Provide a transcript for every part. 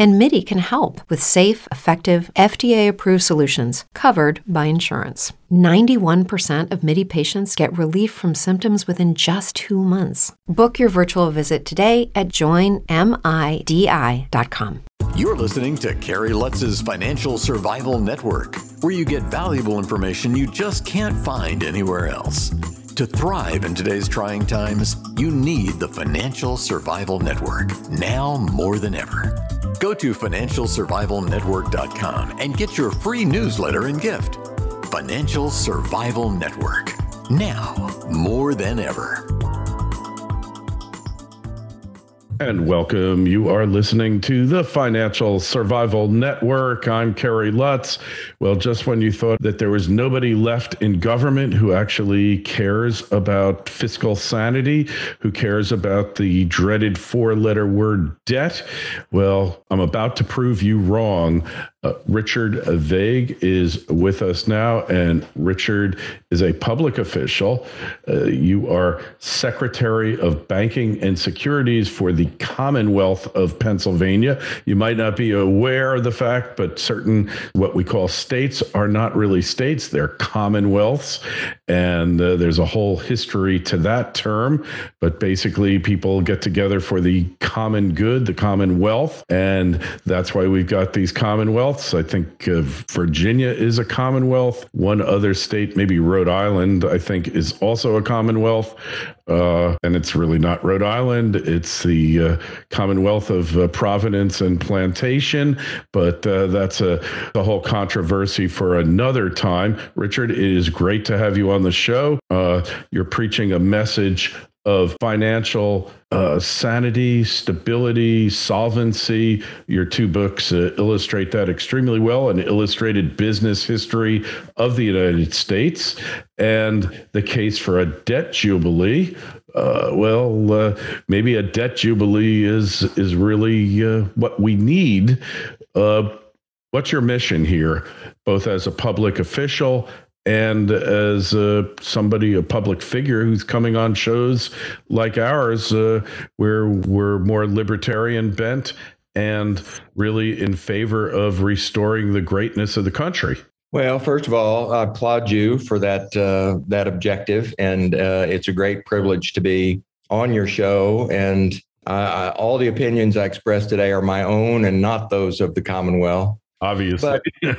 and MIDI can help with safe, effective, FDA approved solutions covered by insurance. 91% of MIDI patients get relief from symptoms within just two months. Book your virtual visit today at joinmidi.com. You're listening to Kerry Lutz's Financial Survival Network, where you get valuable information you just can't find anywhere else. To thrive in today's trying times, you need the Financial Survival Network now more than ever. Go to financialsurvivalnetwork.com and get your free newsletter and gift. Financial Survival Network. Now, more than ever. And welcome. You are listening to the Financial Survival Network. I'm Kerry Lutz. Well, just when you thought that there was nobody left in government who actually cares about fiscal sanity, who cares about the dreaded four letter word debt, well, I'm about to prove you wrong. Uh, Richard Vague is with us now, and Richard is a public official. Uh, you are Secretary of Banking and Securities for the Commonwealth of Pennsylvania. You might not be aware of the fact, but certain what we call states are not really states, they're commonwealths. And uh, there's a whole history to that term. But basically, people get together for the common good, the commonwealth. And that's why we've got these commonwealths commonwealths. I think uh, Virginia is a commonwealth. One other state, maybe Rhode Island, I think is also a commonwealth. Uh, and it's really not Rhode Island. It's the uh, Commonwealth of uh, Providence and Plantation. But uh, that's a, whole controversy for another time. Richard, it is great to have you on the show. Uh, you're preaching a message of financial uh, sanity, stability, solvency. Your two books uh, illustrate that extremely well an illustrated business history of the United States and the case for a debt jubilee. Uh, well, uh, maybe a debt jubilee is is really uh, what we need. Uh, what's your mission here, both as a public official and as uh, somebody, a public figure who's coming on shows like ours, uh, where we're more libertarian bent and really in favor of restoring the greatness of the country. Well, first of all, I applaud you for that uh, that objective, and uh, it's a great privilege to be on your show. And I, all the opinions I express today are my own and not those of the Commonwealth. Obviously, but,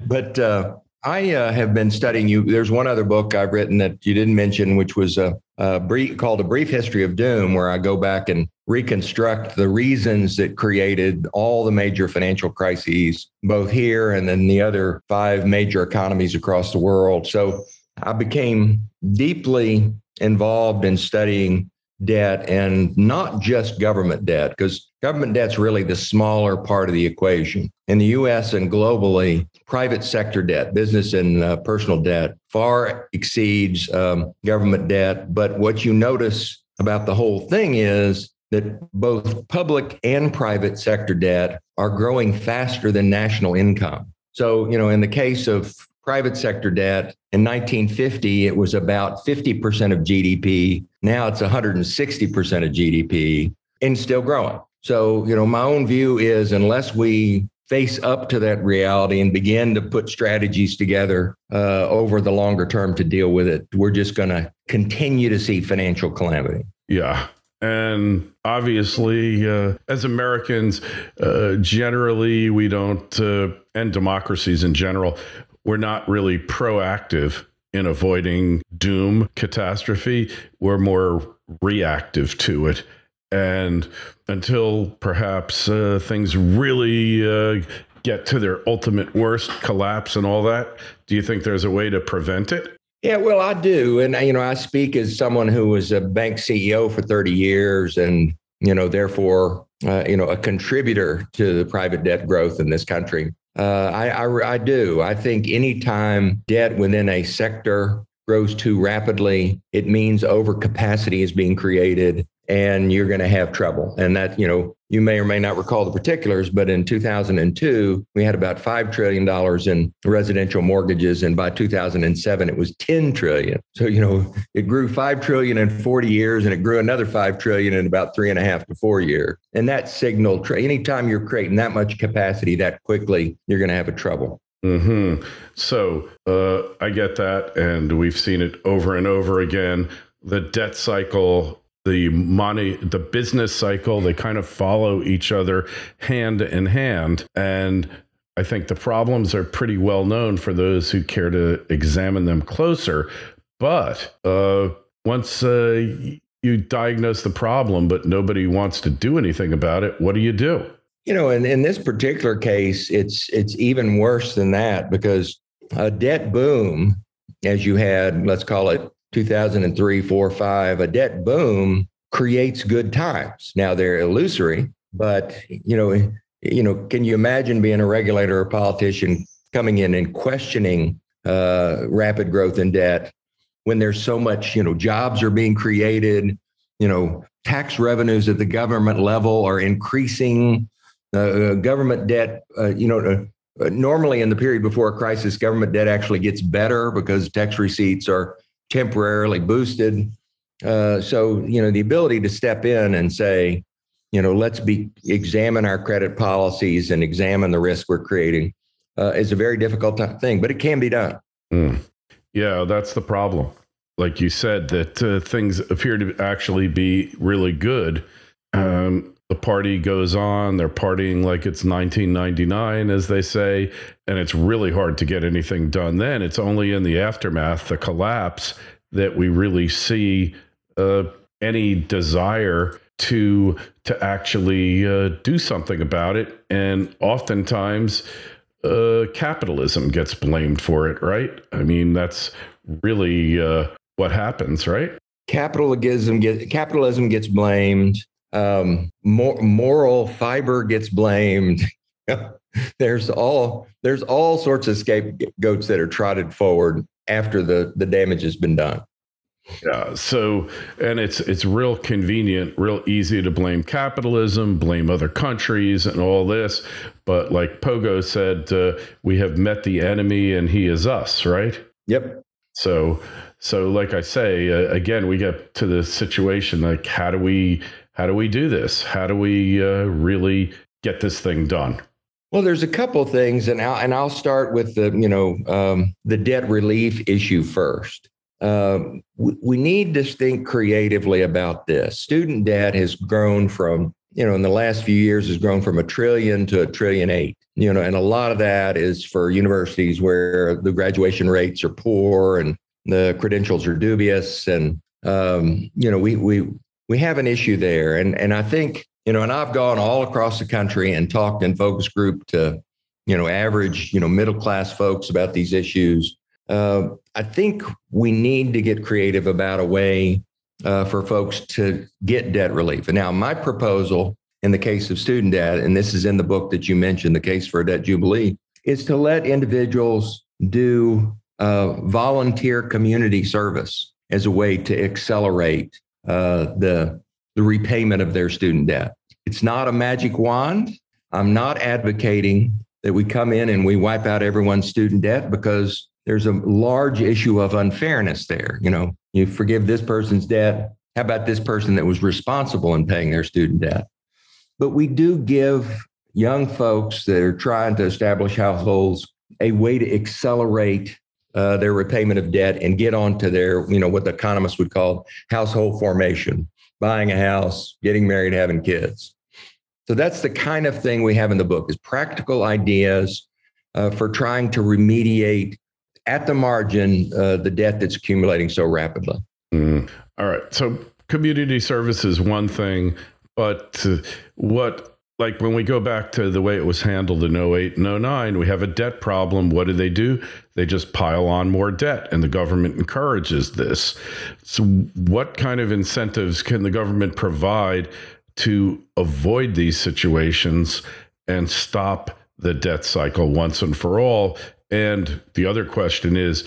but uh, I uh, have been studying you. There's one other book I've written that you didn't mention, which was a, a, brief called "A Brief History of Doom," where I go back and reconstruct the reasons that created all the major financial crises, both here and then the other five major economies across the world. So I became deeply involved in studying debt and not just government debt, because government debt's really the smaller part of the equation. In the US and globally, private sector debt, business and uh, personal debt, far exceeds um, government debt. But what you notice about the whole thing is that both public and private sector debt are growing faster than national income. So, you know, in the case of private sector debt in 1950 it was about 50% of gdp now it's 160% of gdp and still growing So, you know, my own view is unless we face up to that reality and begin to put strategies together uh, over the longer term to deal with it, we're just going to continue to see financial calamity. Yeah. And obviously, uh, as Americans, uh, generally, we don't, uh, and democracies in general, we're not really proactive in avoiding doom, catastrophe. We're more reactive to it. And until perhaps uh, things really uh, get to their ultimate worst, collapse and all that, do you think there's a way to prevent it? Yeah, well, I do. And, you know, I speak as someone who was a bank CEO for 30 years and, you know, therefore, uh, you know, a contributor to the private debt growth in this country. Uh, I, I, I do. I think anytime debt within a sector grows too rapidly, it means overcapacity is being created and you're going to have trouble. And that, you know, you may or may not recall the particulars, but in 2002, we had about $5 trillion in residential mortgages. And by 2007, it was 10 trillion. So, you know, it grew 5 trillion in 40 years and it grew another 5 trillion in about three and a half to four years. And that signaled, anytime you're creating that much capacity that quickly, you're going to have a trouble. Hmm. So uh, I get that, and we've seen it over and over again. The debt cycle the money the business cycle they kind of follow each other hand in hand. And i think the problems are pretty well known for those who care to examine them closer. But uh, once uh, you diagnose the problem but nobody wants to do anything about it what do you do? You know in, in this particular case it's it's even worse than that because a debt boom as you had let's call it 2003, 4, 5, a debt boom creates good times. Now they're illusory, but you know, you know, can you imagine being a regulator or politician coming in and questioning uh, rapid growth in debt when there's so much, you know, jobs are being created, you know, tax revenues at the government level are increasing, uh, government debt, uh, you know, uh, normally in the period before a crisis, government debt actually gets better because tax receipts are temporarily boosted. Uh, so, you know, the ability to step in and say, you know, let's be examine our credit policies and examine the risk we're creating uh, is a very difficult thing, but it can be done. Mm. Yeah, that's the problem. Like you said, that uh, things appear to actually be really good. Um, the party goes on, they're partying like it's 1999, as they say, and it's really hard to get anything done then. It's only in the aftermath, the collapse, that we really see uh, any desire to to actually uh, do something about it. And oftentimes, uh, capitalism gets blamed for it, right? I mean, that's really uh, what happens, right? Capitalism get capitalism gets blamed um, mor- moral fiber gets blamed. there's all there's all sorts of scapegoats that are trotted forward after the the damage has been done. Yeah. So, and it's it's real convenient, real easy to blame capitalism, blame other countries, and all this. But like Pogo said, uh, we have met the enemy, and he is us, right? Yep. So, so like I say, uh, again, we get to the situation like, how do we how do we do this? How do we uh, really get this thing done? Well, there's a couple things, and I'll, and I'll start with the you know um, the debt relief issue first. Uh, we, we need to think creatively about this. Student debt has grown from you know in the last few years has grown from a trillion to a trillion eight. You know, and a lot of that is for universities where the graduation rates are poor and the credentials are dubious, and um, you know we we we have an issue there. And, and I think, you know, and I've gone all across the country and talked in focus group to, you know, average, you know, middle class folks about these issues. Uh, I think we need to get creative about a way uh, for folks to get debt relief. And now, my proposal in the case of student debt, and this is in the book that you mentioned, the case for a debt jubilee, is to let individuals do uh, volunteer community service as a way to accelerate uh, the the repayment of their student debt. It's not a magic wand. I'm not advocating that we come in and we wipe out everyone's student debt because there's a large issue of unfairness there. You know, you forgive this person's debt. How about this person that was responsible in paying their student debt? but we do give young folks that are trying to establish households a way to accelerate uh, their repayment of debt and get onto their, you know, what the economists would call household formation, buying a house, getting married, having kids. So that's the kind of thing we have in the book is practical ideas uh, for trying to remediate at the margin uh, the debt that's accumulating so rapidly. Mm. All right. So community service is one thing, but what like when we go back to the way it was handled in 08 and 09, we have a debt problem. What do they do? They just pile on more debt, and the government encourages this. So, what kind of incentives can the government provide to avoid these situations and stop the debt cycle once and for all? And the other question is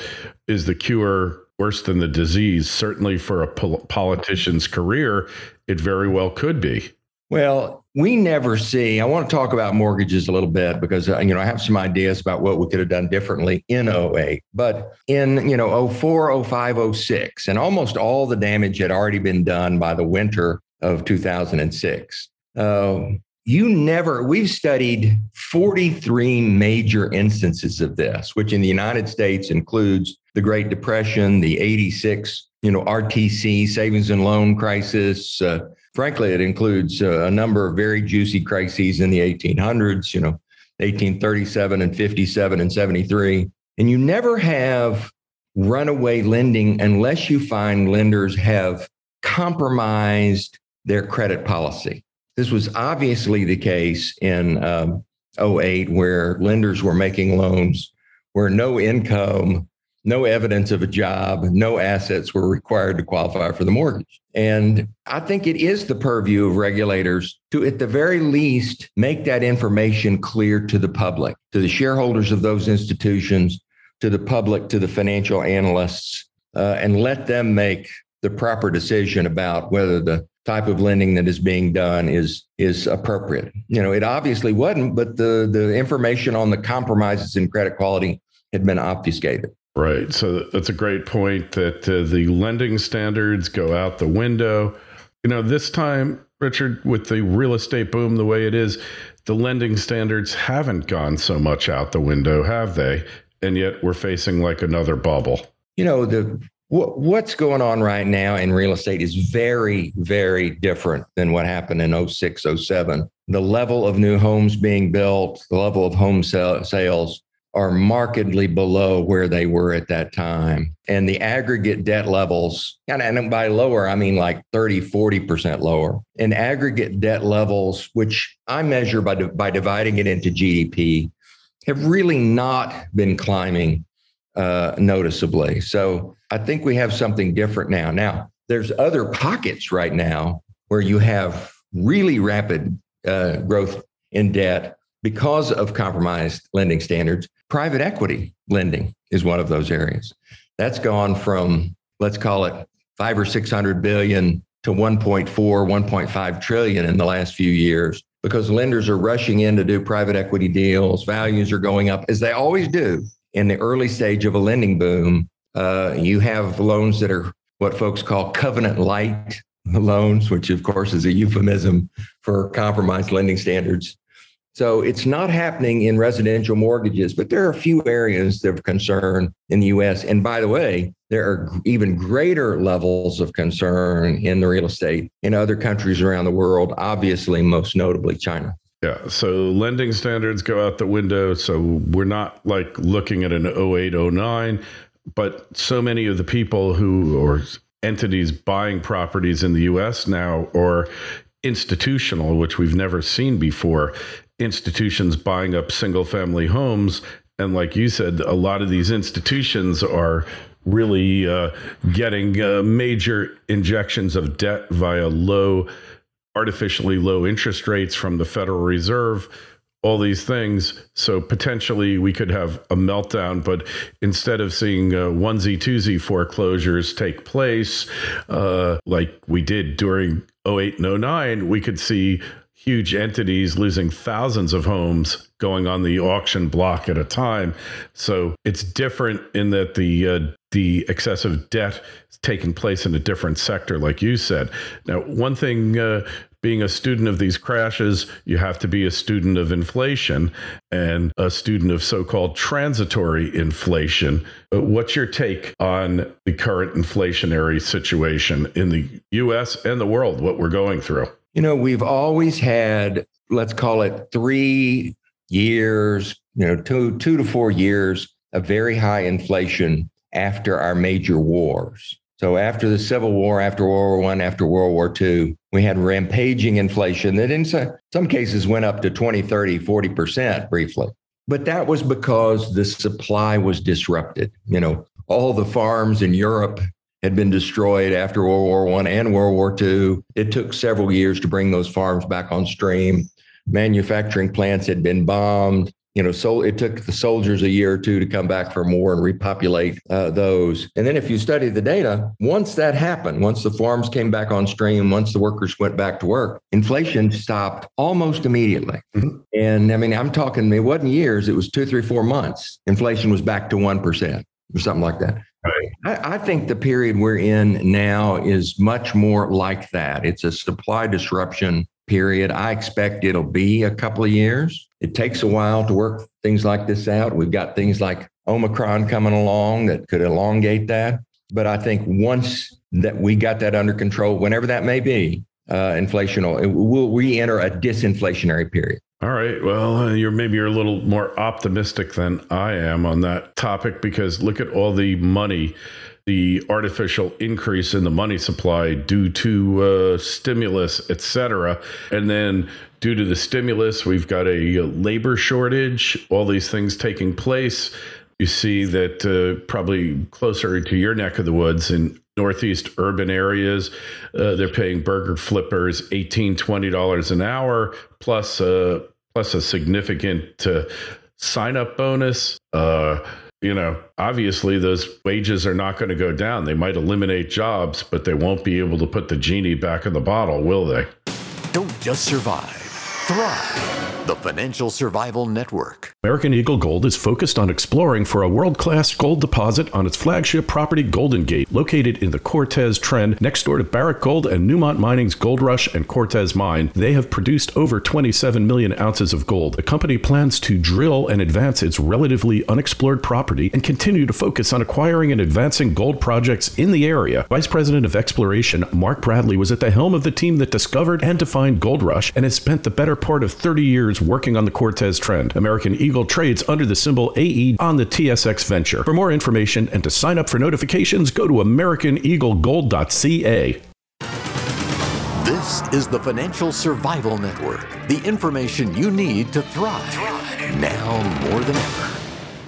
Is the cure worse than the disease? Certainly for a pol- politician's career, it very well could be. Well, we never see. I want to talk about mortgages a little bit because uh, you know I have some ideas about what we could have done differently in 08. But in you know 04, 05, 06, and almost all the damage had already been done by the winter of 2006. Uh, you never. We've studied 43 major instances of this, which in the United States includes the Great Depression, the 86 you know RTC savings and loan crisis. Uh, frankly, it includes uh, a number of very juicy crises in the 1800s, you know, 1837 and 57 and 73. And you never have runaway lending unless you find lenders have compromised their credit policy. This was obviously the case in um, 08, where lenders were making loans where no income no evidence of a job, no assets were required to qualify for the mortgage. And I think it is the purview of regulators to, at the very least, make that information clear to the public, to the shareholders of those institutions, to the public, to the financial analysts, uh, and let them make the proper decision about whether the type of lending that is being done is is appropriate. You know, it obviously wasn't, but the the information on the compromises in credit quality had been obfuscated. Right. So that's a great point that uh, the lending standards go out the window. You know, this time, Richard, with the real estate boom the way it is, the lending standards haven't gone so much out the window, have they? And yet we're facing like another bubble. You know, the what's going on right now in real estate is very, very different than what happened in 06, 07. The level of new homes being built, the level of home sales, are markedly below where they were at that time. And the aggregate debt levels, and, and by lower, I mean like 30, 40% lower. And aggregate debt levels, which I measure by, by dividing it into GDP, have really not been climbing uh, noticeably. So I think we have something different now. Now, there's other pockets right now where you have really rapid uh, growth in debt because of compromised lending standards. Private equity lending is one of those areas. That's gone from, let's call it five or 600 billion to 1.4, 1.5 trillion in the last few years because lenders are rushing in to do private equity deals. Values are going up as they always do in the early stage of a lending boom. Uh, you have loans that are what folks call covenant light loans, which of course is a euphemism for compromised lending standards. So it's not happening in residential mortgages, but there are a few areas of concern in the US. And by the way, there are even greater levels of concern in the real estate in other countries around the world, obviously, most notably China. Yeah. So lending standards go out the window. So we're not like looking at an 08, 09, but so many of the people who, or entities buying properties in the US now, or institutional, which we've never seen before, institutions buying up single family homes. And like you said, a lot of these institutions are really uh, getting uh, major injections of debt via low, artificially low interest rates from the Federal Reserve, all these things. So potentially we could have a meltdown. But instead of seeing uh, onesie twosie foreclosures take place, uh, like we did during 08 and 09, we could see huge entities losing thousands of homes going on the auction block at a time. So it's different in that the uh, the excessive debt is taking place in a different sector, like you said. Now, one thing uh, being a student of these crashes, you have to be a student of inflation and a student of so called transitory inflation. What's your take on the current inflationary situation in the US and the world, what we're going through? You know, we've always had, let's call it three years, you know, two, two to four years of very high inflation after our major wars. So after the Civil War, after World War One, after World War II, we had rampaging inflation that in some cases went up to 20, 30, 40% briefly. But that was because the supply was disrupted. You know, all the farms in Europe had been destroyed after World War One and World War II. It took several years to bring those farms back on stream. Manufacturing plants had been bombed you know, so it took the soldiers a year or two to come back from war and repopulate uh, those. And then if you study the data, once that happened, once the farms came back on stream, once the workers went back to work, inflation stopped almost immediately. Mm-hmm. And I mean, I'm talking, it wasn't years, it was two, three, four months. Inflation was back to 1% or something like that. I, I think the period we're in now is much more like that. It's a supply disruption period. I expect it'll be a couple of years. It takes a while to work things like this out. We've got things like Omicron coming along that could elongate that. But I think once that we got that under control, whenever that may be, uh, inflation will we'll re-enter a disinflationary period. All right. Well, uh, you're maybe you're a little more optimistic than I am on that topic because look at all the money the artificial increase in the money supply due to uh, stimulus, etc. And then due to the stimulus, we've got a labor shortage, all these things taking place. You see that uh, probably closer to your neck of the woods in northeast urban areas, uh, they're paying burger flippers $18, $20 an hour, plus, uh, plus a significant uh, sign up bonus. Uh, you know, obviously those wages are not going to go down. They might eliminate jobs, but they won't be able to put the genie back in the bottle, will they? Don't just survive, thrive. The Financial Survival Network. American Eagle Gold is focused on exploring for a world class gold deposit on its flagship property, Golden Gate, located in the Cortez Trend next door to Barrick Gold and Newmont Mining's Gold Rush and Cortez Mine. They have produced over 27 million ounces of gold. The company plans to drill and advance its relatively unexplored property and continue to focus on acquiring and advancing gold projects in the area. Vice President of Exploration Mark Bradley was at the helm of the team that discovered and defined Gold Rush and has spent the better part of 30 years working on the Cortez trend. American Eagle trades under the symbol AE on the TSX Venture. For more information and to sign up for notifications, go to AmericanEagleGold.ca. This is the Financial Survival Network, the information you need to thrive, thrive. now more than ever.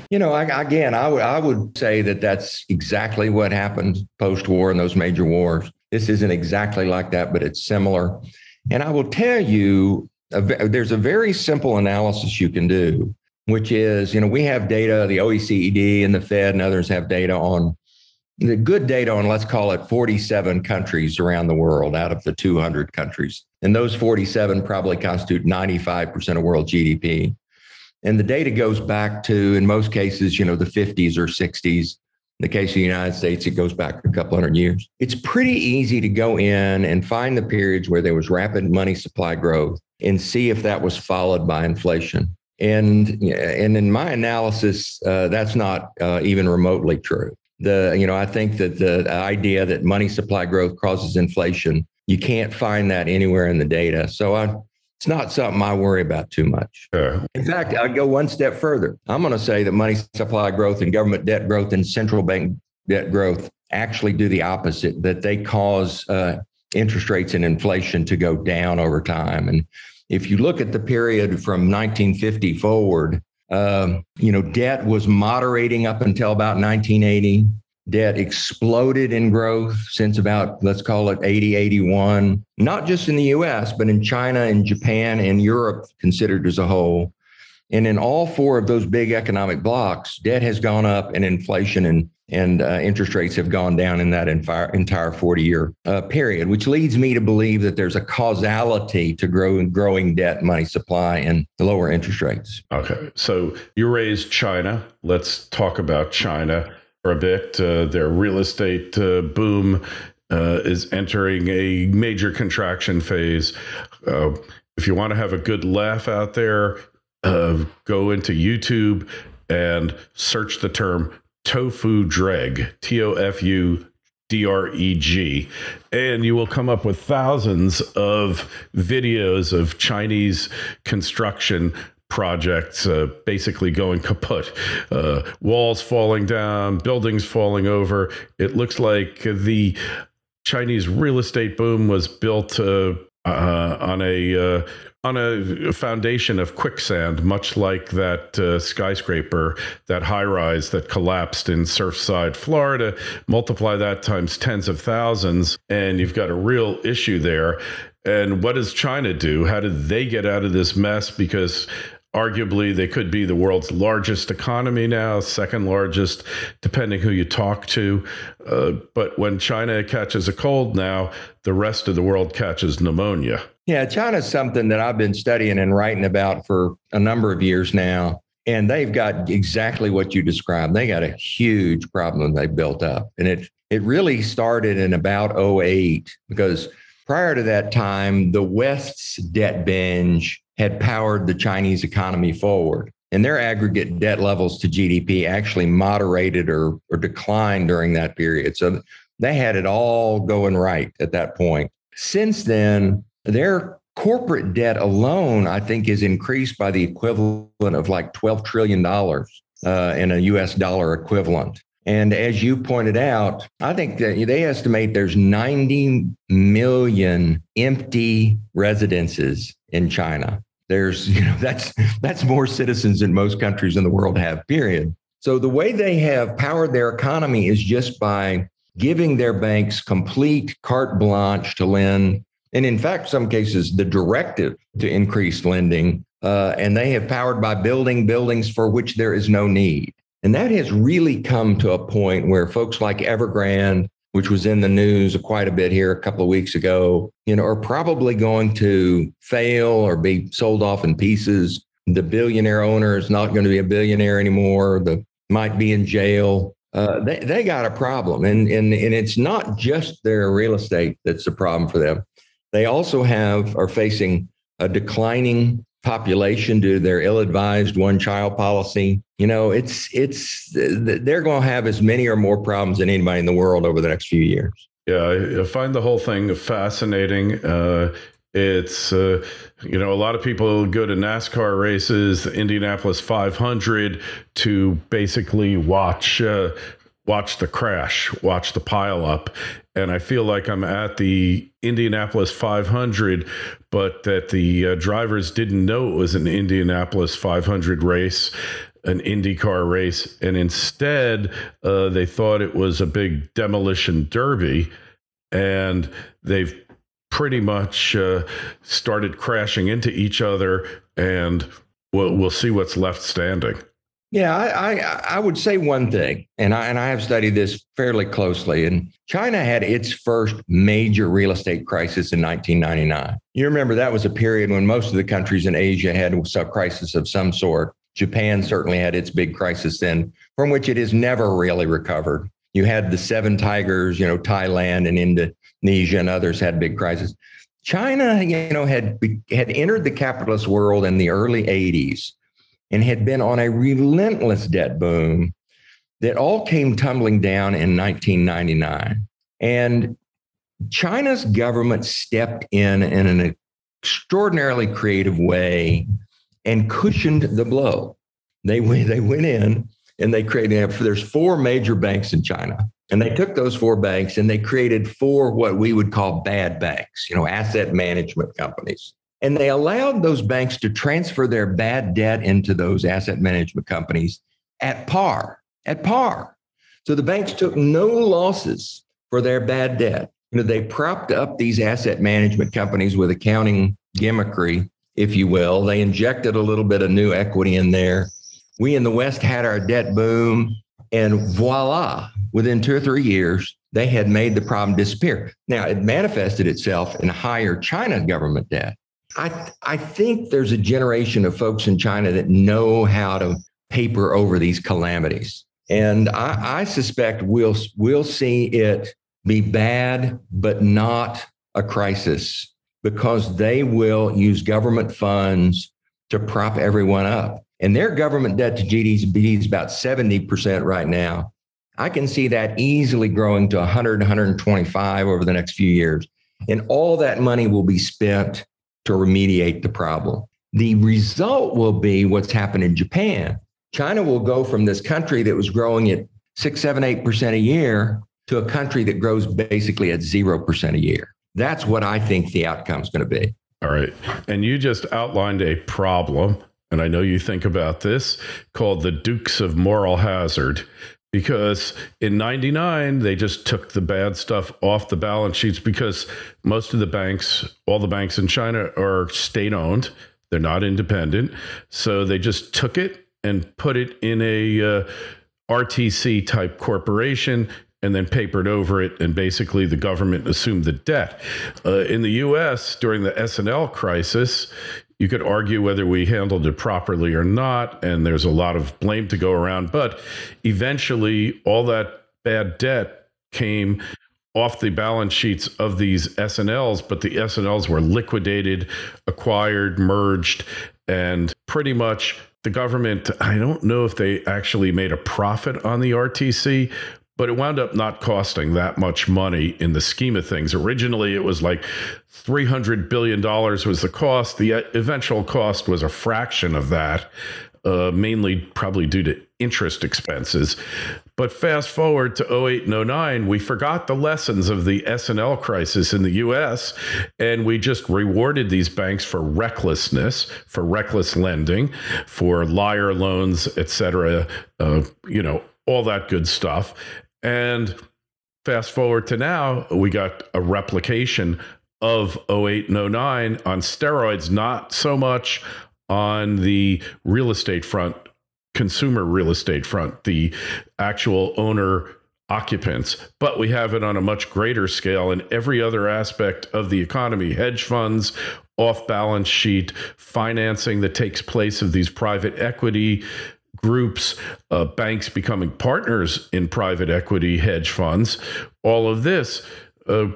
You know, I, again, I, w- I would say that that's exactly what happened post war in those major wars. This isn't exactly like that, but it's similar. And I will tell you, a, there's a very simple analysis you can do, which is, you know, we have data, the OECD and the Fed and others have data on the good data on, let's call it 47 countries around the world out of the 200 countries. And those 47 probably constitute 95% of world GDP. And the data goes back to, in most cases, you know, the 50s or 60s. In the case of the United States, it goes back a couple hundred years. It's pretty easy to go in and find the periods where there was rapid money supply growth and see if that was followed by inflation. And and in my analysis, uh, that's not uh, even remotely true. The you know I think that the idea that money supply growth causes inflation, you can't find that anywhere in the data. So I, it's not something I worry about too much. Sure. In fact, I go one step further. I'm going to say that money supply growth and government debt growth and central bank debt growth actually do the opposite. That they cause uh, interest rates and inflation to go down over time. And if you look at the period from 1950 forward, um, you know, debt was moderating up until about 1980. Debt exploded in growth since about, let's call it 80, 81, not just in the US, but in China and Japan and Europe considered as a whole. And in all four of those big economic blocks, debt has gone up and inflation and and uh, interest rates have gone down in that entire 40 year uh, period, which leads me to believe that there's a causality to growing, growing debt, money supply, and lower interest rates. Okay. So you raised China. Let's talk about China for a bit. Uh, their real estate uh, boom uh, is entering a major contraction phase. Uh, if you want to have a good laugh out there, go into YouTube and search the term tofu dreg, T O F U D R E G, and you will come up with thousands of videos of Chinese construction projects uh, basically going kaput, uh, walls falling down, buildings falling over. It looks like the Chinese real estate boom was built uh, uh on a uh, on a foundation of quicksand, much like that uh, skyscraper, that high rise that collapsed in Surfside, Florida. Multiply that times tens of thousands, and you've got a real issue there. And what does China do? How did they get out of this mess? Because arguably they could be the world's largest economy now, second largest, depending who you talk to. Uh, but when China catches a cold now, the rest of the world catches pneumonia. Yeah, China's something that I've been studying and writing about for a number of years now. And they've got exactly what you described. They got a huge problem they built up. And it it really started in about 08 because prior to that time, the West's debt binge had powered the Chinese economy forward. And their aggregate debt levels to GDP actually moderated or, or declined during that period. So they had it all going right at that point. Since then, their corporate debt alone, I think, is increased by the equivalent of like $12 trillion uh, in a US dollar equivalent. And as you pointed out, I think that they estimate there's 90 million empty residences in China. There's, you know, that's that's more citizens than most countries in the world have, period. So the way they have powered their economy is just by giving their banks complete carte blanche to lend and in fact, some cases, the directive to increase lending, uh, and they have powered by building buildings for which there is no need. And that has really come to a point where folks like Evergrande, which was in the news quite a bit here a couple of weeks ago, you know, are probably going to fail or be sold off in pieces. The billionaire owner is not going to be a billionaire anymore. The might be in jail. Uh, they, they got a problem. And, and, and it's not just their real estate that's a problem for them. They also have are facing a declining population due to their ill-advised one-child policy. You know, it's it's they're going to have as many or more problems than anybody in the world over the next few years. Yeah, I find the whole thing fascinating. Uh, it's uh, you know a lot of people go to NASCAR races, the Indianapolis 500, to basically watch uh, watch the crash, watch the pile up. And I feel like I'm at the Indianapolis 500, but that the uh, drivers didn't know it was an Indianapolis 500 race, an IndyCar race. And instead, uh, they thought it was a big demolition derby. And they've pretty much uh, started crashing into each other. And we'll, we'll see what's left standing. Yeah, I, I, I would say one thing, and I and I have studied this fairly closely. And China had its first major real estate crisis in 1999. You remember that was a period when most of the countries in Asia had a crisis of some sort. Japan certainly had its big crisis then, from which it has never really recovered. You had the seven tigers, you know, Thailand and Indonesia and others had big crises. China, you know, had had entered the capitalist world in the early 80s and had been on a relentless debt boom that all came tumbling down in 1999. And China's government stepped in in an extraordinarily creative way and cushioned the blow. They went, they went in and they created, there's four major banks in China. And they took those four banks and they created four what we would call bad banks, you know, asset management companies. And they allowed those banks to transfer their bad debt into those asset management companies at par, at par. So the banks took no losses for their bad debt. You know, they propped up these asset management companies with accounting gimmickry, if you will. They injected a little bit of new equity in there. We in the West had our debt boom, and voila, within two or three years, they had made the problem disappear. Now, it manifested itself in higher China government debt. I I think there's a generation of folks in China that know how to paper over these calamities, and I, I suspect we'll we'll see it be bad, but not a crisis because they will use government funds to prop everyone up. And their government debt to GDP is about 70% right now. I can see that easily growing to 100, 125 over the next few years. And all that money will be spent to remediate the problem. The result will be what's happened in Japan. China will go from this country that was growing at six, seven, eight percent a year to a country that grows basically at zero percent a year. That's what I think the outcome is going to be. All right. And you just outlined a problem, and I know you think about this, called the Dukes of Moral Hazard. Because in 99, they just took the bad stuff off the balance sheets because most of the banks, all the banks in China are state owned. They're not independent. So they just took it and put it in a uh, RTC type corporation and then papered over it, and basically the government assumed the debt. Uh, in the U.S. during the S&L crisis, you could argue whether we handled it properly or not, and there's a lot of blame to go around. But eventually, all that bad debt came off the balance sheets of these S&Ls, but the S&Ls were liquidated, acquired, merged, and pretty much the government, I don't know if they actually made a profit on the RTC, but it wound up not costing that much money in the scheme of things. Originally, it was like $300 billion was the cost. The eventual cost was a fraction of that, uh, mainly probably due to interest expenses. But fast forward to 08 and 09, we forgot the lessons of the S&L crisis in the US and we just rewarded these banks for recklessness, for reckless lending, for liar loans, et cetera, uh, you know, all that good stuff. And fast forward to now, we got a replication of 08 and 09 on steroids, not so much on the real estate front, consumer real estate front, the actual owner occupants, but we have it on a much greater scale in every other aspect of the economy hedge funds, off balance sheet financing that takes place of these private equity groups, uh, banks becoming partners in private equity hedge funds, all of this. Uh,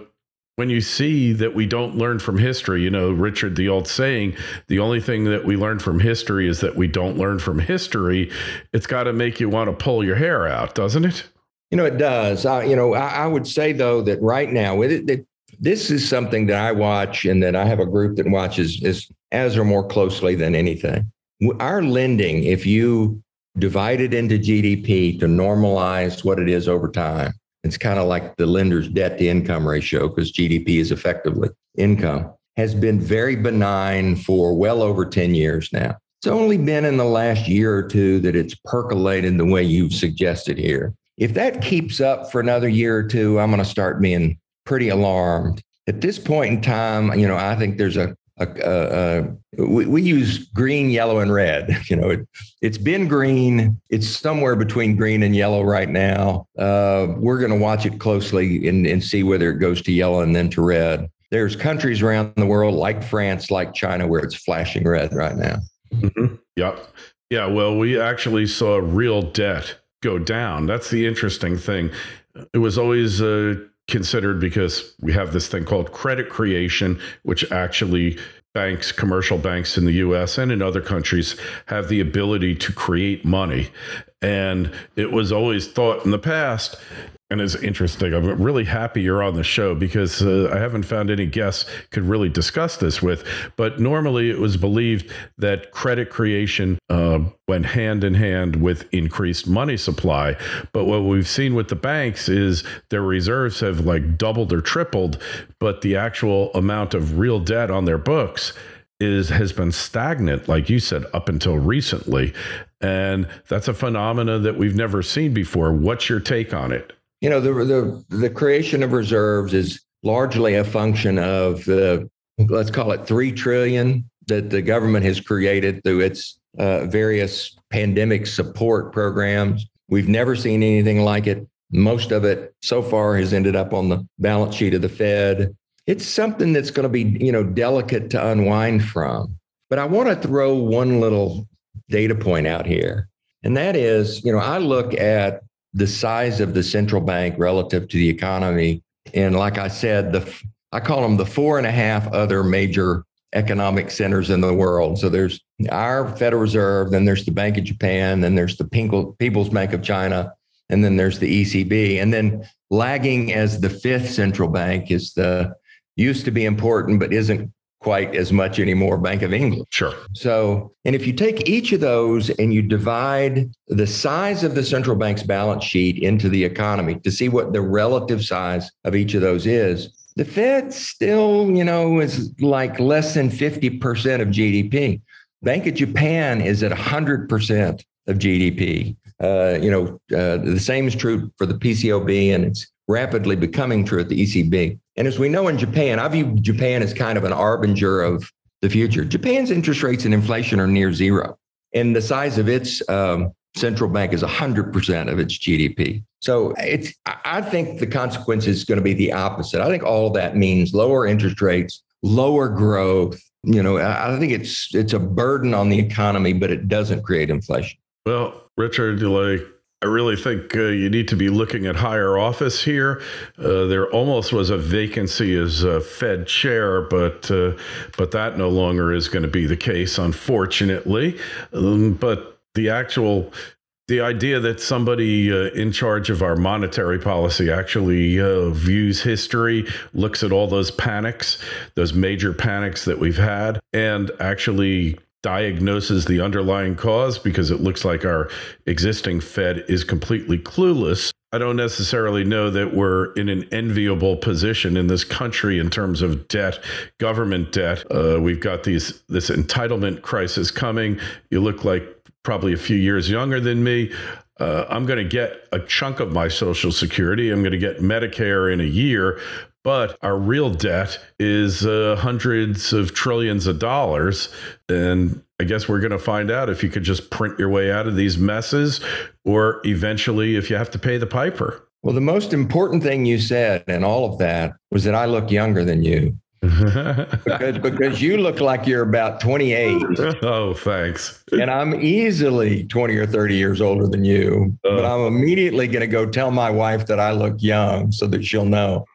when you see that we don't learn from history, you know, Richard, the old saying, the only thing that we learn from history is that we don't learn from history. It's got to make you want to pull your hair out, doesn't it? You know, it does. Uh, you know, I, I, would say, though, that right now, it, it, this is something that I watch and that I have a group that watches is as or more closely than anything. Our lending, if you divided into GDP to normalize what it is over time. It's kind of like the lender's debt to income ratio because GDP is effectively income, has been very benign for well over 10 years now. It's only been in the last year or two that it's percolated the way you've suggested here. If that keeps up for another year or two, I'm going to start being pretty alarmed. At this point in time, you know, I think there's a uh, we, we, use green, yellow, and red. You know, it, has been green. It's somewhere between green and yellow right now. Uh, we're going to watch it closely and, and see whether it goes to yellow and then to red. There's countries around the world like France, like China, where it's flashing red right now. Mm-hmm. Yep. Yeah. Well, we actually saw real debt go down. That's the interesting thing. It was always uh, considered because we have this thing called credit creation, which actually banks, commercial banks in the US and in other countries have the ability to create money. And it was always thought in the past and it's interesting. I'm really happy you're on the show because uh, I haven't found any guests could really discuss this with. But normally, it was believed that credit creation uh, went hand in hand with increased money supply. But what we've seen with the banks is their reserves have like doubled or tripled, but the actual amount of real debt on their books is has been stagnant, like you said, up until recently. And that's a phenomena that we've never seen before. What's your take on it? you know the the the creation of reserves is largely a function of the let's call it three trillion that the government has created through its uh, various pandemic support programs. We've never seen anything like it. Most of it so far has ended up on the balance sheet of the Fed. It's something that's going to be, you know, delicate to unwind from. But I want to throw one little data point out here. And that is, you know, I look at the size of the central bank relative to the economy and like I said, the I call them the four and a half other major economic centers in the world. So there's our Federal Reserve, then there's the Bank of Japan, then there's the People's Bank of China, and then there's the ECB. And then lagging as the fifth central bank is the used to be important but isn't quite as much anymore Bank of England. Sure. So, and if you take each of those and you divide the size of the central bank's balance sheet into the economy to see what the relative size of each of those is, the Fed still, you know, is like less than 50% of GDP. Bank of Japan is at 100% of GDP. Uh, you know, uh, the same is true for the PCOB, and it's rapidly becoming true at the ECB. And as we know in Japan, I view Japan as kind of an arbinger of the future. Japan's interest rates and inflation are near zero, and the size of its um, central bank is 100% of its GDP. So it's I think the consequence is going to be the opposite. I think all that means lower interest rates, lower growth. You know, I think it's it's a burden on the economy, but it doesn't create inflation. Well, Richard, like I really think uh, you need to be looking at higher office here. Uh, there almost was a vacancy as a Fed chair, but uh, but that no longer is going to be the case, unfortunately. Um, but the actual the idea that somebody uh, in charge of our monetary policy actually uh, views history, looks at all those panics, those major panics that we've had, and actually diagnoses the underlying cause because it looks like our existing Fed is completely clueless. I don't necessarily know that we're in an enviable position in this country in terms of debt, government debt. Uh, we've got these this entitlement crisis coming. You look like probably a few years younger than me. Uh, I'm going to get a chunk of my Social Security. I'm going to get Medicare in a year, but our real debt is uh, hundreds of trillions of dollars. And I guess we're going to find out if you could just print your way out of these messes or eventually if you have to pay the piper. Well, the most important thing you said in all of that was that I look younger than you. because because you look like you're about 28. Oh, thanks. And I'm easily 20 or 30 years older than you. Uh, but I'm immediately going to go tell my wife that I look young so that she'll know.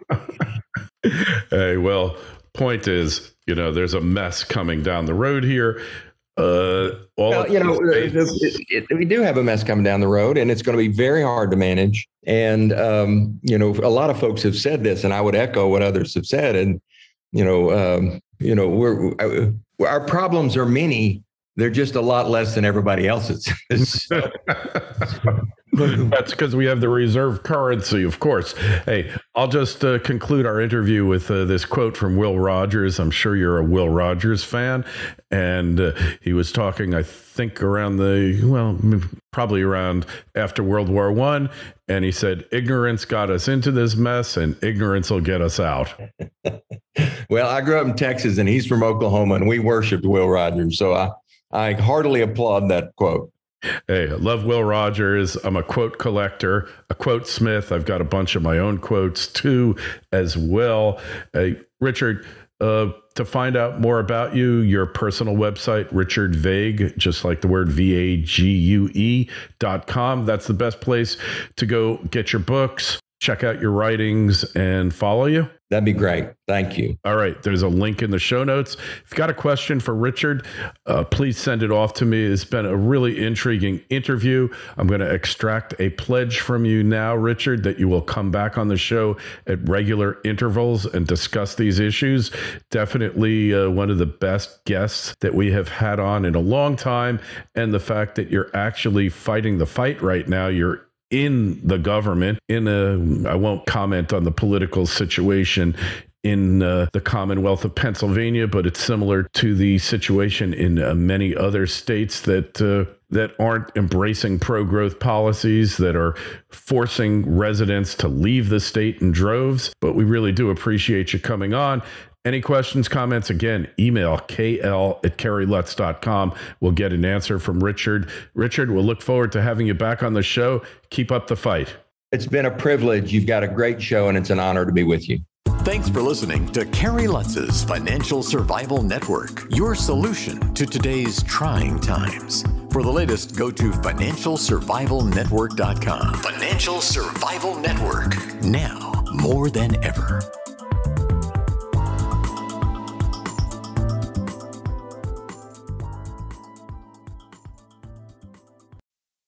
Hey, well, point is, you know, there's a mess coming down the road here. Uh, all well, you know, it, it, we do have a mess coming down the road, and it's going to be very hard to manage. And um, you know, a lot of folks have said this, and I would echo what others have said. And you know, um, you know, we're uh, our problems are many. They're just a lot less than everybody else's. That's because we have the reserve currency, of course. Hey, I'll just uh, conclude our interview with uh, this quote from Will Rogers. I'm sure you're a Will Rogers fan. And uh, he was talking, I think, around the, well, probably around after World War One. And he said, ignorance got us into this mess, and ignorance will get us out. well, I grew up in Texas, and he's from Oklahoma, and we worshiped Will Rogers. So I, I heartily applaud that quote. Hey, I love Will Rogers. I'm a quote collector, a quote smith. I've got a bunch of my own quotes too, as well. Hey, Richard, uh, to find out more about you, your personal website, Richard Vague, just like the word V A G U E dot com. That's the best place to go get your books, check out your writings, and follow you. That'd be great. Thank you. All right. There's a link in the show notes. If you've got a question for Richard, uh, please send it off to me. It's been a really intriguing interview. I'm going to extract a pledge from you now, Richard, that you will come back on the show at regular intervals and discuss these issues. Definitely uh, one of the best guests that we have had on in a long time. And the fact that you're actually fighting the fight right now, you're in the government in a i won't comment on the political situation in uh, the Commonwealth of Pennsylvania, but it's similar to the situation in uh, many other states that uh, that aren't embracing pro-growth policies that are forcing residents to leave the state in droves. But we really do appreciate you coming on. Any questions, comments? Again, email kl at kerrylutz.com. We'll get an answer from Richard. Richard, we'll look forward to having you back on the show. Keep up the fight. It's been a privilege. You've got a great show, and it's an honor to be with you. Thanks for listening to Kerry Lutz's Financial Survival Network, your solution to today's trying times. For the latest, go to financialsurvivalnetwork.com. Financial Survival Network. Now. more than ever.